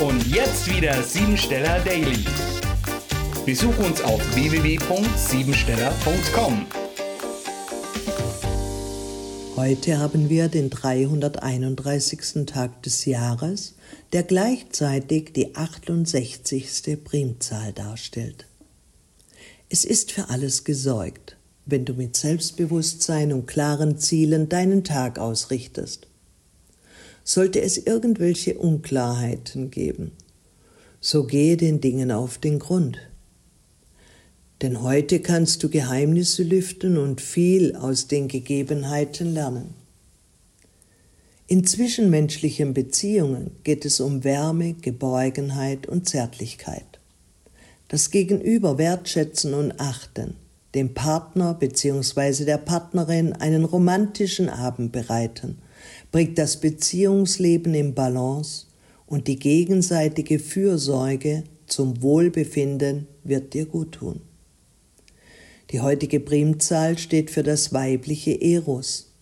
Und jetzt wieder Siebensteller Daily. Besuch uns auf www.siebensteller.com. Heute haben wir den 331. Tag des Jahres, der gleichzeitig die 68. Primzahl darstellt. Es ist für alles gesorgt, wenn du mit Selbstbewusstsein und klaren Zielen deinen Tag ausrichtest. Sollte es irgendwelche Unklarheiten geben, so gehe den Dingen auf den Grund. Denn heute kannst du Geheimnisse lüften und viel aus den Gegebenheiten lernen. In zwischenmenschlichen Beziehungen geht es um Wärme, Geborgenheit und Zärtlichkeit. Das Gegenüber wertschätzen und achten, dem Partner bzw. der Partnerin einen romantischen Abend bereiten bringt das Beziehungsleben in Balance und die gegenseitige Fürsorge zum Wohlbefinden wird dir gut tun. Die heutige Primzahl steht für das weibliche Eros.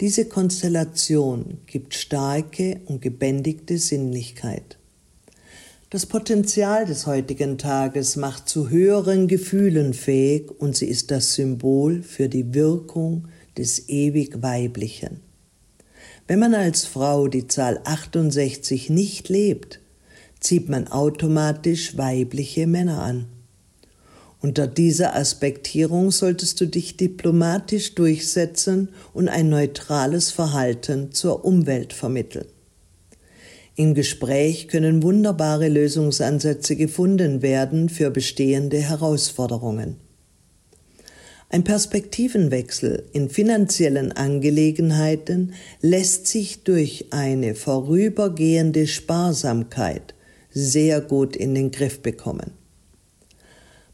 Diese Konstellation gibt starke und gebändigte Sinnlichkeit. Das Potenzial des heutigen Tages macht zu höheren Gefühlen fähig und sie ist das Symbol für die Wirkung des ewig Weiblichen. Wenn man als Frau die Zahl 68 nicht lebt, zieht man automatisch weibliche Männer an. Unter dieser Aspektierung solltest du dich diplomatisch durchsetzen und ein neutrales Verhalten zur Umwelt vermitteln. Im Gespräch können wunderbare Lösungsansätze gefunden werden für bestehende Herausforderungen. Ein Perspektivenwechsel in finanziellen Angelegenheiten lässt sich durch eine vorübergehende Sparsamkeit sehr gut in den Griff bekommen.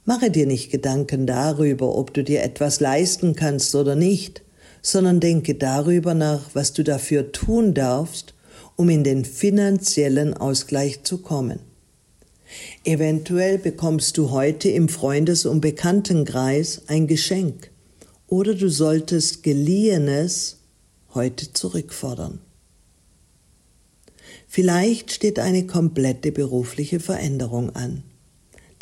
Mache dir nicht Gedanken darüber, ob du dir etwas leisten kannst oder nicht, sondern denke darüber nach, was du dafür tun darfst, um in den finanziellen Ausgleich zu kommen. Eventuell bekommst du heute im Freundes- und Bekanntenkreis ein Geschenk oder du solltest geliehenes heute zurückfordern. Vielleicht steht eine komplette berufliche Veränderung an,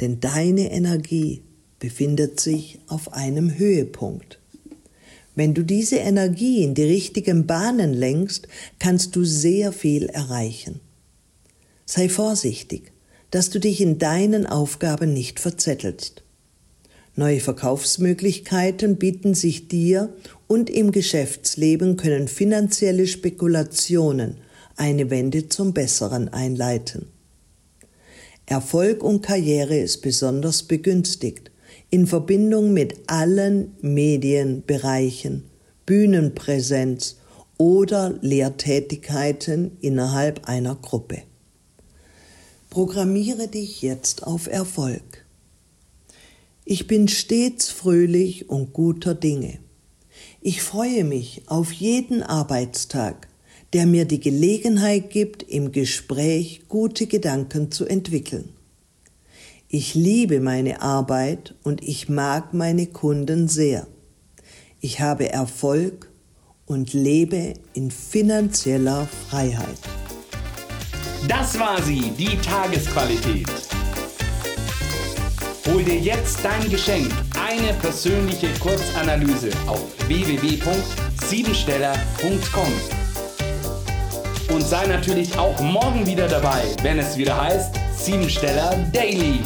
denn deine Energie befindet sich auf einem Höhepunkt. Wenn du diese Energie in die richtigen Bahnen lenkst, kannst du sehr viel erreichen. Sei vorsichtig, dass du dich in deinen Aufgaben nicht verzettelst. Neue Verkaufsmöglichkeiten bieten sich dir und im Geschäftsleben können finanzielle Spekulationen eine Wende zum Besseren einleiten. Erfolg und Karriere ist besonders begünstigt in Verbindung mit allen Medienbereichen, Bühnenpräsenz oder Lehrtätigkeiten innerhalb einer Gruppe. Programmiere dich jetzt auf Erfolg. Ich bin stets fröhlich und guter Dinge. Ich freue mich auf jeden Arbeitstag, der mir die Gelegenheit gibt, im Gespräch gute Gedanken zu entwickeln. Ich liebe meine Arbeit und ich mag meine Kunden sehr. Ich habe Erfolg und lebe in finanzieller Freiheit. Das war sie, die Tagesqualität. Hol dir jetzt dein Geschenk, eine persönliche Kurzanalyse auf www.siebensteller.com. Und sei natürlich auch morgen wieder dabei, wenn es wieder heißt Siebensteller Daily.